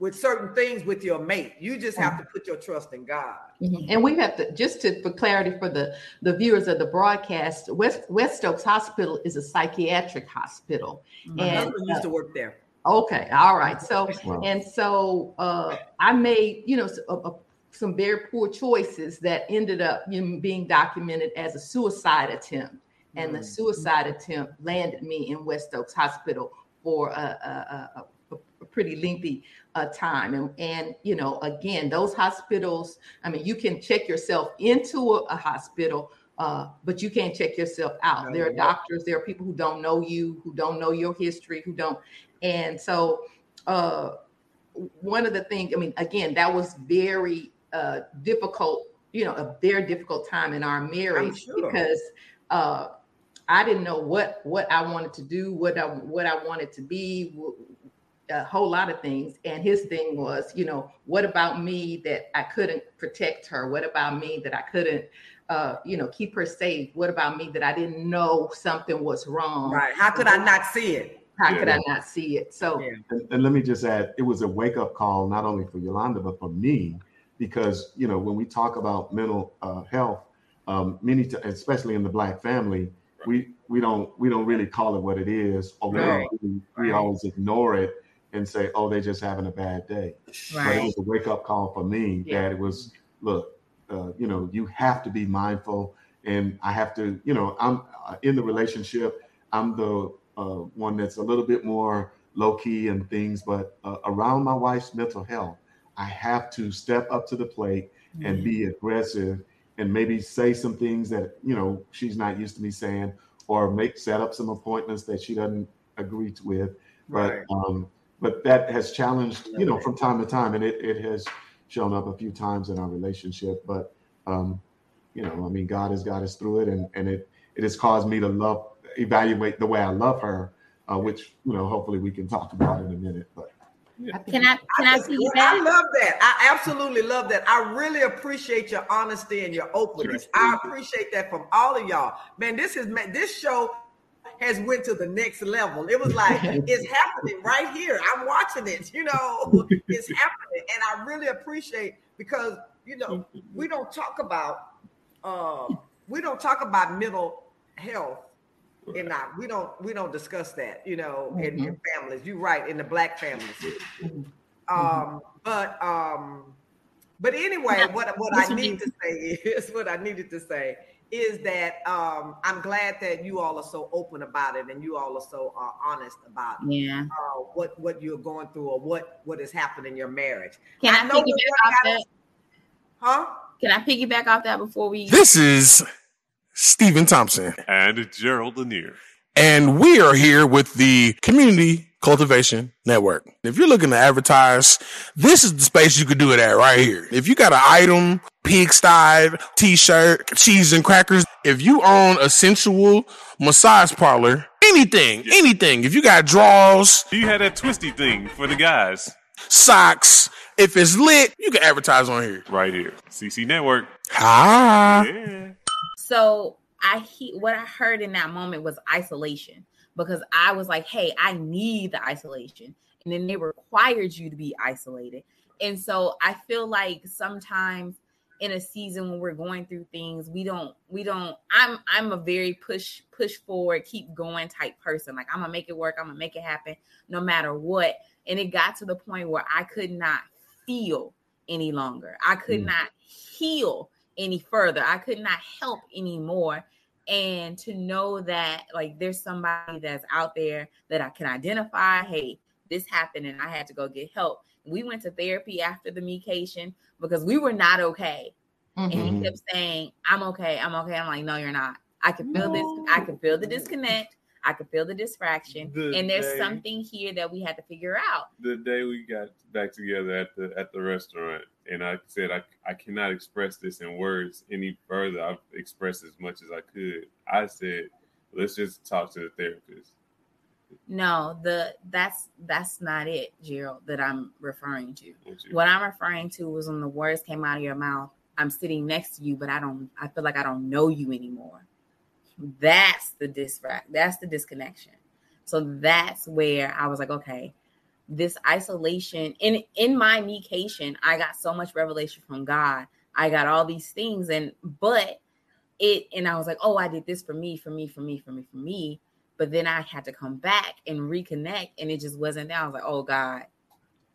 with certain things with your mate. You just have to put your trust in God. Mhm. And we have to just to for clarity for the the viewers of the broadcast, West West Oaks Hospital is a psychiatric hospital. My And, husband used to work there. Okay, all right. So Wow. and so uh, I made you know s- a- a- some very poor choices that ended up you know, being documented as a suicide attempt, and the Mm. suicide attempt landed me in West Oaks Hospital for a, a, a, a, a pretty lengthy uh, time. And and you know again those hospitals. I mean you can check yourself into a, a hospital. Uh, but you can't check yourself out. No. There are doctors, there are people who don't know you, who don't know your history, who don't and so uh one of the things i mean again that was very uh difficult you know a very difficult time in our marriage sure. because uh i didn't know what what i wanted to do what i what i wanted to be a whole lot of things and his thing was you know what about me that i couldn't protect her what about me that i couldn't uh you know keep her safe what about me that i didn't know something was wrong Right. How could I not see it? how could Yeah. I not see it? So Yeah. And, and let me just add, it was a wake up call not only for Yolanda but for me, because you know when we talk about mental uh, health, um, many t- especially in the black family, we we don't we don't really call it what it is, or we, Right. really- we Right. always ignore it and say, oh, they're just having a bad day. But it was a wake up call for me Yeah. that it was look, uh, you know, you have to be mindful, and I have to, you know, I'm uh, in the relationship. I'm the uh, one that's a little bit more low key and things, but uh, around my wife's mental health, I have to step up to the plate and be aggressive and maybe say some things that you know she's not used to me saying, or make set up some appointments that she doesn't agree to with. But Right. um, but that has challenged, you know, from time to time, and it, it has shown up a few times in our relationship. But um, you know, I mean, God has got us through it, and and it it has caused me to love, evaluate the way I love her, uh, which you know, hopefully we can talk about in a minute. But I Can I can I just- see you I love that. I absolutely love that. I really appreciate your honesty and your openness. I appreciate that from all of y'all. Man, this is man, this show has went to the next level. It was like it's happening right here. I'm watching it. You know, it's happening, and I really appreciate because you know we don't talk about uh, we don't talk about mental health in our we don't we don't discuss that you know in, in families. You're right in the black families. Um but um but anyway what what i need to say is what i needed to say is that um i'm glad that you all are so open about it and you all are so uh, honest about Yeah. uh, what what you're going through or what what has happened in your marriage Can I, I know piggyback what off I that? huh Can I piggyback off that before we? This is Stephen Thompson, And Gerald Lanier. And we are here with the Community Cultivation Network. If you're looking to advertise, this is the space you could do it at right here. If you got an item, pig-sty, t-shirt, cheese and crackers, if you own a sensual massage parlor, anything, anything, if you got draws, You had that twisty thing for the guys socks, if it's lit, you can advertise on here. right here. CC Network. Ah. Yeah. So I he what I heard in that moment was isolation because I was like, hey, I need the isolation. And then they required you to be isolated. And so I feel like sometimes in a season when we're going through things, we don't, we don't, I'm I'm a very push, push forward, keep going type person. Like I'm gonna make it work, I'm gonna make it happen no matter what. And it got to the point where I could not feel any longer. I could Mm. not heal any further. I could not help anymore. And to know that like there's somebody that's out there that I can identify, hey, this happened and I had to go get help. We went to therapy after the medication because we were not okay. And Mhm. he kept saying, I'm okay, I'm okay. I'm like, no, you're not. I can feel this, I can feel the disconnect, I could feel the distraction. The and there's day- something here that we had to figure out. The day we got back together at the at the restaurant, and I said I I cannot express this in words any further. I've expressed as much as I could. I said, let's just talk to the therapist. No, the that's that's not it, Gerald, that I'm referring to. What I'm referring to was when the words came out of your mouth. I'm sitting next to you, but I don't. I feel like I don't know you anymore. That's the disract. That's the disconnection. So that's where I was like, okay, this isolation in in my medication, I got so much revelation from God. I got all these things, and but it, and I was like, oh, I did this for me, for me, for me, for me, for me. But then I had to come back and reconnect, and it just wasn't there. I was like, oh God,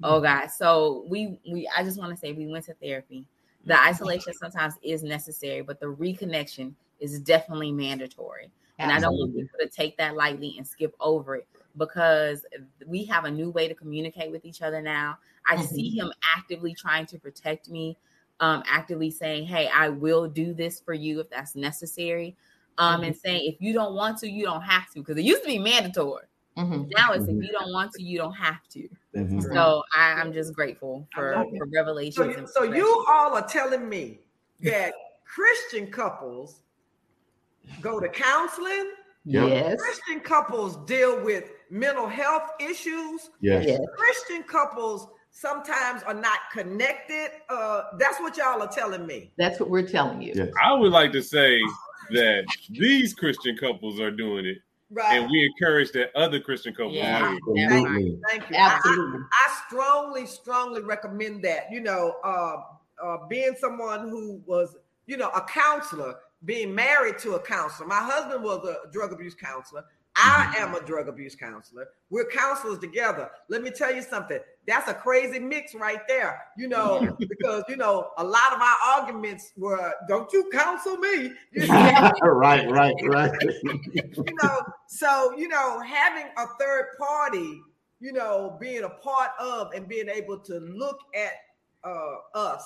oh mm-hmm. God. So we we I just want to say we went to therapy. The mm-hmm. isolation sometimes is necessary, but the reconnection is definitely mandatory. And I don't want people to take that lightly and skip over it because we have a new way to communicate with each other now. I see him actively trying to protect me, um, actively saying, Hey, I will do this for you if that's necessary. Um, and saying if you don't want to, you don't have to, because it used to be mandatory. Mhm. Now it's if you don't want to, you don't have to. Mhm. So I, I'm just grateful for, for So, revelations. you- and so you all are telling me that Christian couples go to counseling. Yep. Yes. Christian couples deal with mental health issues. Yes. Yes. Christian couples sometimes are not connected. Uh, that's what y'all are telling me. That's what we're telling you. Yes. I would like to say that these Christian couples are doing it, Right. and we encourage that other Christian couples Yeah. do it. Absolutely. Thank you. I- I- Absolutely. I strongly, strongly recommend that. You know, uh, uh, being someone who was, you know, a counselor, being married to a counselor. My husband was a drug abuse counselor. I am a drug abuse counselor. We're counselors together. Let me tell you something. That's a crazy mix right there. You know, because you know, a lot of our arguments were, "Don't you counsel me?" You know, right, right, right. you know, so you know, having a third party, you know, being a part of and being able to look at uh, us,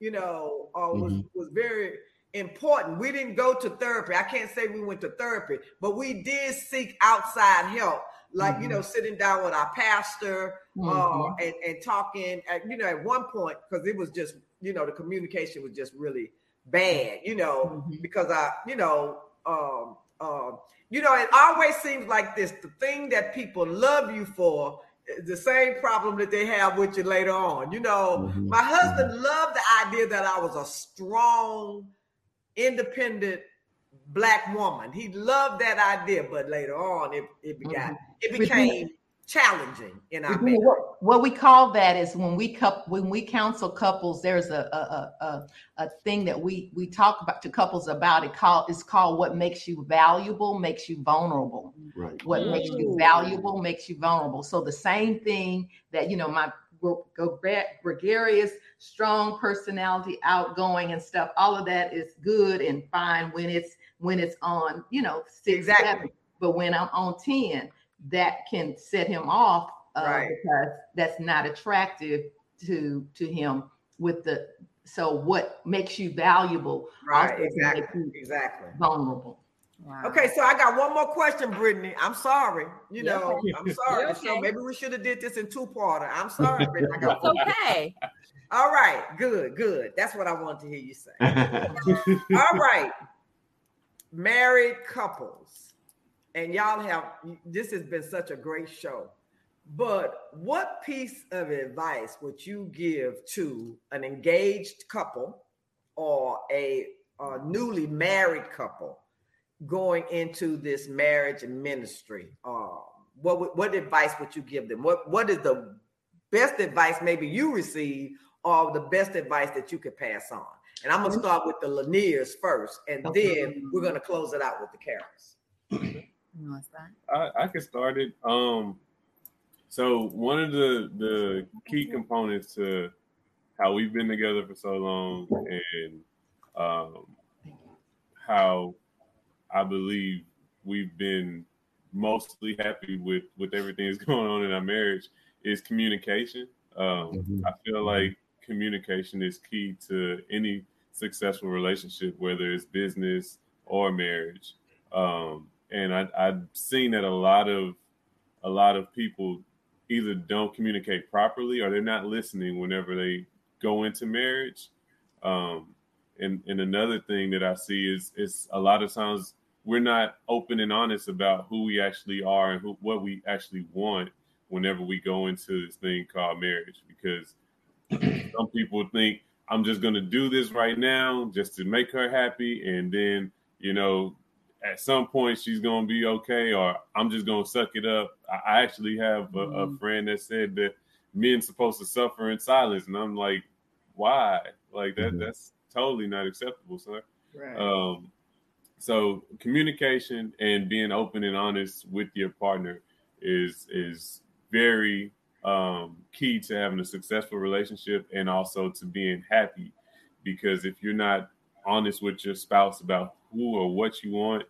you know, uh, was Mhm. was very important. We didn't go to therapy. I can't say we went to therapy, but we did seek outside help, like you know, sitting down with our pastor uh, Mhm. and and talking. At, you know, at one point, because it was just you know the communication was just really bad. You know, Mhm. because I, you know, um, um, you know, it always seems like this: the thing that people love you for is the same problem that they have with you later on. You know, Mhm. my husband loved the idea that I was a strong, independent black woman. He loved that idea, but later on, it it mm-hmm. began, it With me- became challenging in our marriage. What, what we call that is when we coup when we counsel couples, there's a a, a, a a thing that we we talk about to couples about it called it's called what makes you valuable makes you vulnerable. Right. What makes you mm. valuable makes you vulnerable. So the same thing that you know my gre- gre- gregarious, strong personality, outgoing and stuff. All of that is good and fine when it's when it's on you know six Exactly. seven. But when I'm on ten, that can set him off uh, Right. because that's not attractive to to him. With the so what makes you valuable Right, exactly, exactly. vulnerable. Wow. Okay, so I got one more question, Brittany. I'm sorry. You know, okay. I'm sorry. You're So maybe we should have did this in two parter. I'm sorry, Brittany. I got okay. All right, good, good. That's what I wanted to hear you say. All right, married couples, and y'all have this has been such a great show. But what piece of advice would you give to an engaged couple or a, a newly married couple going into this marriage and ministry? Um, what what advice would you give them? What what is the best advice maybe you receive, or the best advice that you could pass on? And I'm gonna start with the Laniers first, and Okay. then we're gonna close it out with the Carrolls. You want to? I, I can start it. Um, so one of the the key components to how we've been together for so long and um, how I believe we've been mostly happy with with everything that's going on in our marriage is communication. Um, Mhm. I feel like communication is key to any successful relationship, whether it's business or marriage. Um, and I, I've seen that a lot of a lot of people either don't communicate properly or they're not listening whenever they go into marriage. Um, and and another thing that I see is is a lot of times we're not open and honest about who we actually are and who, what we actually want whenever we go into this thing called marriage because some people think I'm just going to do this right now just to make her happy and then you know at some point she's going to be okay or I'm just going to suck it up. I actually have a, a Mhm. friend that said that men supposed to suffer in silence and I'm like why? Like that Mhm. that's totally not acceptable, sir. Right. Um, so communication and being open and honest with your partner is is very um, key to having a successful relationship and also to being happy. Because if you're not honest with your spouse about who or what you want,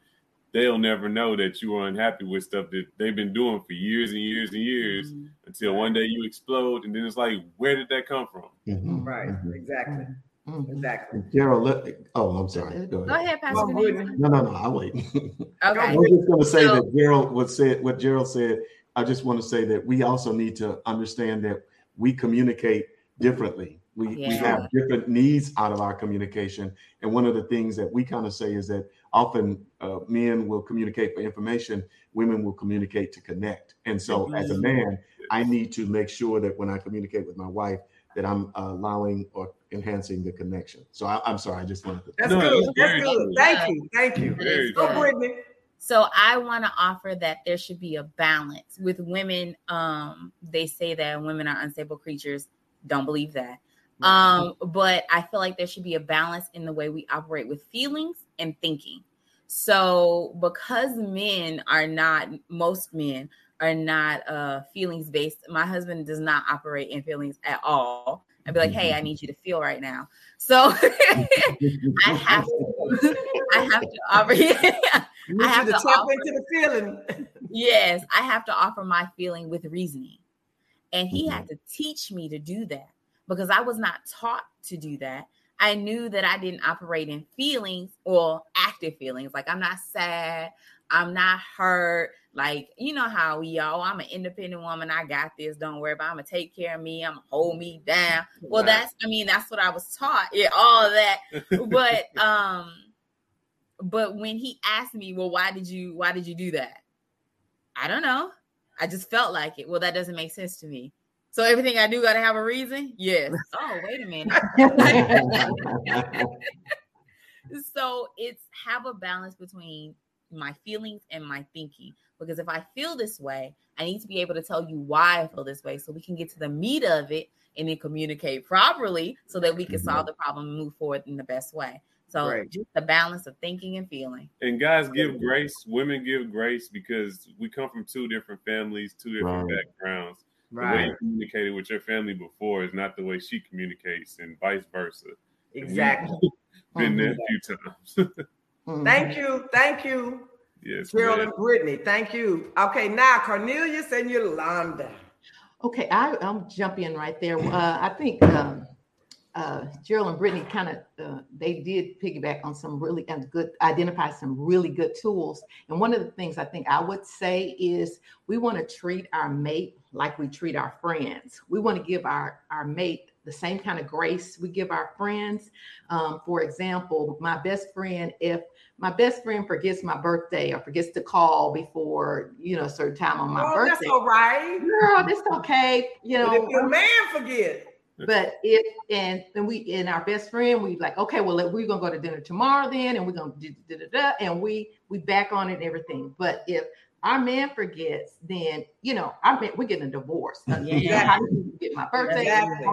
they'll never know that you are unhappy with stuff that they've been doing for years and years and years Mhm. until one day you explode, and then it's like, where did that come from? Mhm. right. Mhm. Exactly. Mhm. Exactly. Gerald, let, oh, I'm sorry. Go Go ahead. ahead, Pastor. Well, No, no, no. I'll wait. I Okay. was just going to say So- that Gerald would say what Gerald said. I just want to say that we also need to understand that we communicate differently. We, we have different needs out of our communication. And one of the things that we kind of say is that often uh, men will communicate for information, women will communicate to connect. And so, as a man, I need to make sure that when I communicate with my wife, that I'm uh, allowing or enhancing the connection. So I, I'm sorry, I just wanted to. That's No, good. That's good. true. Thank you. Thank you. Very Go, true. Brittany. So I want to offer that there should be a balance with women. Um, they say that women are unstable creatures. Don't believe that. Um, but I feel like there should be a balance in the way we operate with feelings and thinking. So because men are not, most men are not uh feelings based. My husband does not operate in feelings at all. I'd be like, hey, I mm-hmm. need you to feel right now. So I have to, I have to offer. Need have you to to tap offer- into the feeling. yes, I have to offer my feeling with reasoning. And he had mm-hmm. to teach me to do that because I was not taught to do that. I knew that I didn't operate in feelings or active feelings. Like I'm not sad, I'm not hurt. Like, you know how we all, I'm an independent woman. I got this. Don't worry about it. I'm gonna take care of me. I'm gonna hold me down. Well, Right. that's I mean, that's what I was taught. Yeah, all of that. But um, but when he asked me, well, why did you why did you do that? I don't know. I just felt like it. Well, that doesn't make sense to me. So everything I do got to have a reason? Yes. Oh, wait a minute. so it's have a balance between my feelings and my thinking. Because if I feel this way, I need to be able to tell you why I feel this way so we can get to the meat of it and then communicate properly so that we can solve the problem and move forward in the best way. So Right. just the balance of thinking and feeling. And guys give grace, women give grace because we come from two different families, two different Right. backgrounds. The way you communicated with your family before is not the way she communicates, and vice versa. Exactly. Been there Mm-hmm. a few times. Mhm. Thank you. Thank you, yes, Gerald and Brittany. Thank you. Okay, now Cornelius and Yolanda. Okay, I, I'll jump right there. Uh, I think um, uh, Gerald and Brittany kind of uh, they did piggyback on some really good, identify some really good tools. And one of the things I think I would say is we want to treat our mate like we treat our friends. We want to give our our mate the same kind of grace we give our friends. Um, for example, my best friend, if my best friend forgets my birthday or forgets to call before you know a certain time on my oh, birthday, that's all right. girl, that's okay. You But know, if your man forget, but if and and we and our best friend, we like, okay, well, we're gonna go to dinner tomorrow then, and we're gonna do da, da, da, and we we back on it and everything. But if our man forgets, then you know, I mean, we're getting a divorce. You know, Yeah. how did you get my birthday? Exactly.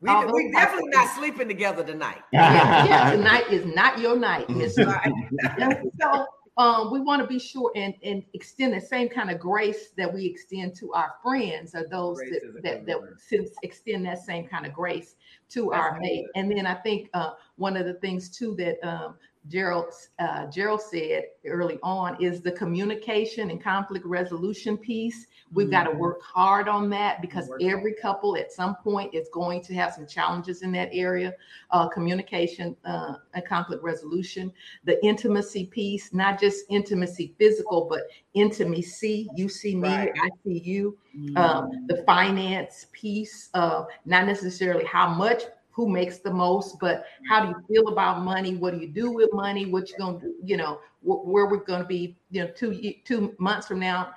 We, All we definitely not sleeping together tonight. yeah, yeah, tonight is not your night. Miss Right. so um, we want to be sure and, and extend the same kind of grace that we extend to our friends or those Grace that, is a that, that word. extend that same kind of grace to That's our mate. good. And then I think uh, one of the things too that um, Gerald uh, Gerald said early on is the communication and conflict resolution piece. We've got to work hard on that because every couple at some point is going to have some challenges in that area. Uh, communication uh, and conflict resolution, the intimacy piece, not just intimacy physical, but intimacy. You see me, Right. I see you. Um, the finance piece, of not necessarily how much, who makes the most, but how do you feel about money? What do you do with money? What you gonna do? You know, where we're gonna be, you know, two two months from now,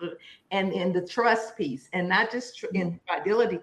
and and the trust piece, and not just tr- infidelity,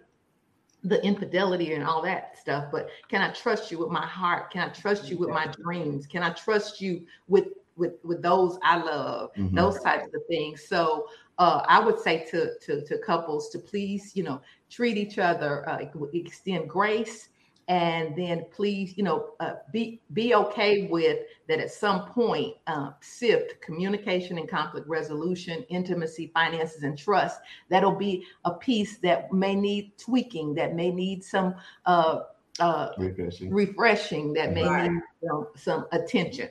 the infidelity and all that stuff, but can I trust you with my heart? Can I trust you with my dreams? Can I trust you with with with those I love? Mhm. Those types of things. So uh, I would say to, to to couples to please, you know, treat each other, uh, extend grace, and then please, you know, uh, be be okay with that. At some point, uh, sift communication and conflict resolution, intimacy, finances, and trust. That'll be a piece that may need tweaking, that may need some uh, uh, Refreshing. refreshing, that may Right. need you know, some attention.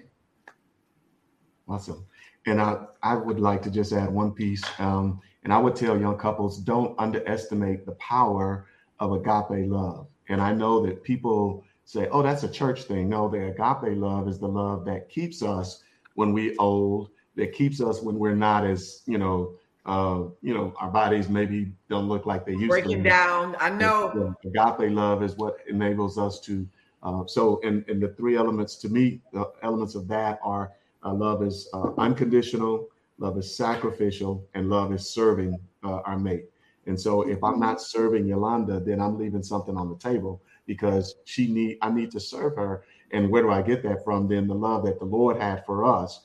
Awesome. And I, I would like to just add one piece. Um, and I would tell young couples don't underestimate the power of agape love. And I know that people say, oh, that's a church thing. No, the agape love is the love that keeps us when we old, that keeps us when we're not as, you know, uh, you know, our bodies maybe don't look like they used to. Breaking down. I know. The agape love is what enables us to. Uh, so, and, and the three elements to me, the elements of that are uh, love is uh, unconditional, love is sacrificial, and love is serving uh, our mate. And so, if I'm mm-hmm. not serving Yolanda, then I'm leaving something on the table because she need I need to serve her. And where do I get that from? Then the love that the Lord had for us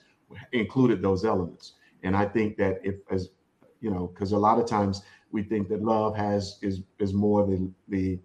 included those elements. And I think that if as you know, because a lot of times we think that love has is is more the the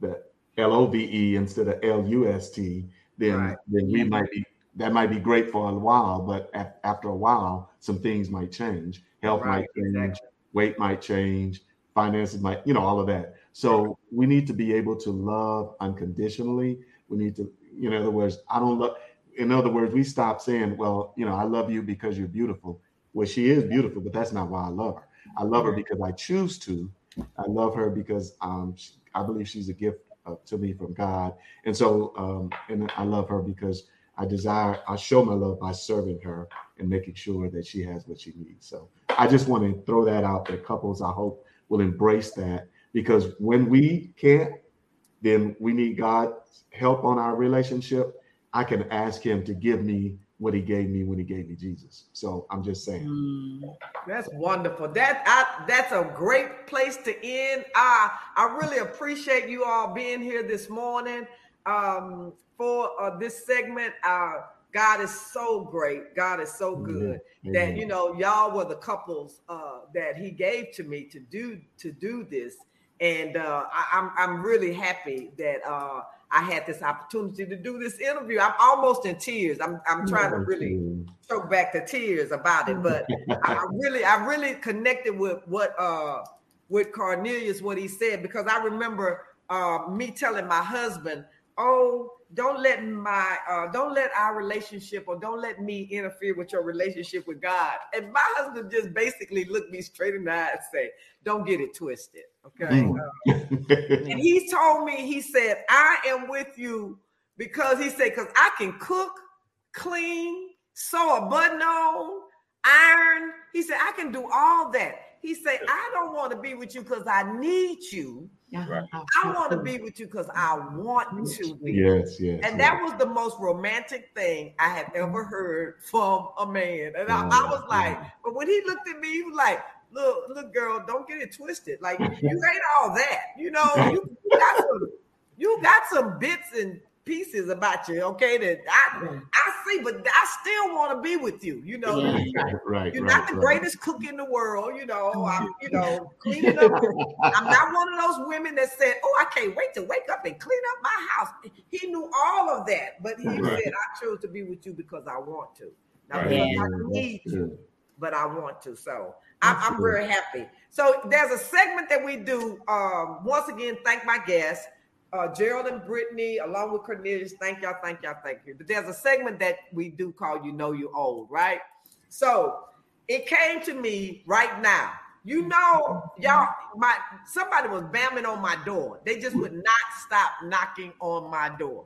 the L O V E instead of L U S T, then Right. then we might be that might be great for a while, but af- after a while, some things might change. Health Right, might change, exactly. weight might change, finances might, you know, all of that. So we need to be able to love unconditionally. We need to, you know, in other words, I don't love. In other words, we stop saying, "Well, you know, I love you because you're beautiful." Well, she is beautiful, but that's not why I love her. I love her because I choose to. I love her because um, she, I believe she's a gift uh, to me from God, and so um, and I love her because I desire. I show my love by serving her and making sure that she has what she needs. So I just want to throw that out there. Couples, I hope will embrace that because when we can't, then we need God's help on our relationship. I can ask Him to give me what He gave me when He gave me Jesus. So I'm just saying. Mm. That's wonderful. That I, that's a great place to end. I I really appreciate you all being here this morning um, for uh, this segment. Uh, God is so great. God is so good mm-hmm. that you know y'all were the couples uh, that He gave to me to do to do this, and uh, I, am I'm, I'm really happy that uh, I had this opportunity to do this interview. I'm almost in tears. I'm I'm trying to really choke back the tears about it, but I really I really connected with what uh with Cornelius what he said because I remember uh, me telling my husband, "Oh." Don't let my uh, don't let our relationship or don't let me interfere with your relationship with God. And my husband just basically looked me straight in the eye and say, "Don't get it twisted." Okay. Mm. Uh, and he told me, he said, "I am with you because he said because I can cook, clean, sew a button on, iron. He said I can do all that. He said I don't want to be with you because I need you." Right. Uh-huh. I want to be with you because I want to be. Yes, yes. And yes. that was the most romantic thing I had ever heard from a man. And I, I was like, but when he looked at me, he was like, look, look, girl, don't get it twisted. Like you ain't all that. You know, you, you got some you got some bits and pieces about you, okay? That I I see, but I still want to be with you. You know, right, right, you're right, not the greatest cook in the world. You know, I'm you know cleaning up. I'm not one of those women that said, "Oh, I can't wait to wake up and clean up my house." He knew all of that, but he right. said, "I chose to be with you because I want to." Now, because I need you, but I want to. So I'm, I'm very happy. So there's a segment that we do. Um, once again, thank my guests uh, Gerald and Brittany, along with Cornelius. Thank y'all, thank y'all, thank you. But there's a segment that we do call "You Know You Old," right? So it came to me right now. You know, y'all, my somebody was bamming on my door. They just would not stop knocking on my door.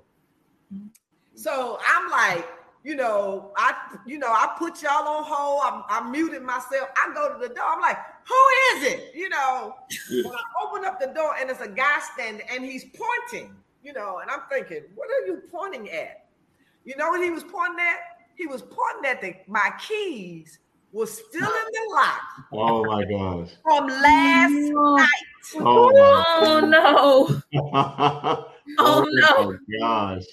So I'm like, you know, I, you know, I put y'all on hold. I, I muted myself. I go to the door. I'm like, who is it? You know, when I open up the door and it's a guy standing and he's pointing, you know, and I'm thinking, what are you pointing at? You know what he was pointing at? He was pointing at the my keys was still in the lock. Oh my gosh. From last night. Oh, oh no. oh, oh no. gosh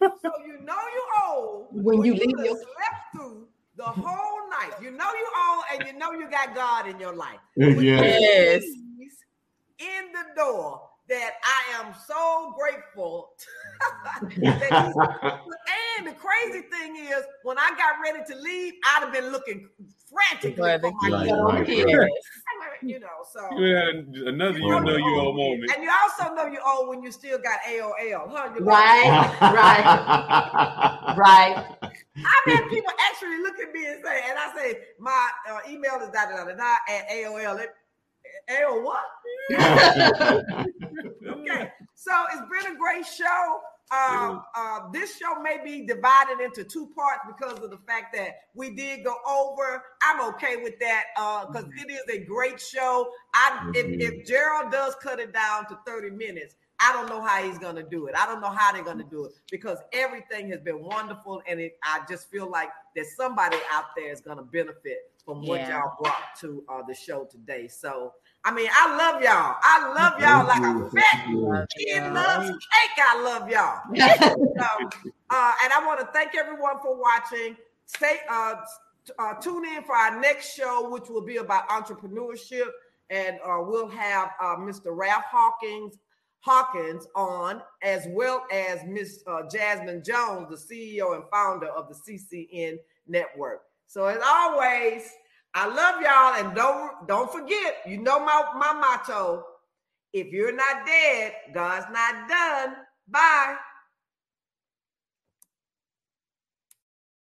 so you know you old when, when you, you leave your slept through the whole night. You know you old and you know you got God in your life. yes. In the door that I am so grateful. and the crazy thing is, when I got ready to leave, I'd have been looking frantically right, for my right, right, You know, so yeah, another you, you know you old moment, and you also know you old when you still got AOL, huh? You right, right, right. I've had people actually look at me and say, and I say my uh, email is da da da da at AOL. It, AOL what? okay, so it's been a great show. Um, uh, this show may be divided into two parts because of the fact that we did go over. I'm okay with that because uh, mm-hmm. is a great show. I if, mm-hmm. if Gerald does cut it down to 30 minutes, I don't know how he's going to do it. I don't know how they're going to do it because everything has been wonderful, and it, I just feel like there's somebody out there is going to benefit from what yeah. y'all brought to uh, the show today. So I mean, I love y'all. I love y'all like a fat kid loves cake. I love y'all. um, uh, and I want to thank everyone for watching. Stay uh, uh, tune in for our next show, which will be about entrepreneurship, and uh, we'll have uh, Mr. Ralph Hawkins Hawkins on, as well as Miss uh, Jasmine Jones, the CEO and founder of the CCN Network. So as always. I love y'all, and don't don't forget. You know my my motto: if you're not dead, God's not done. Bye.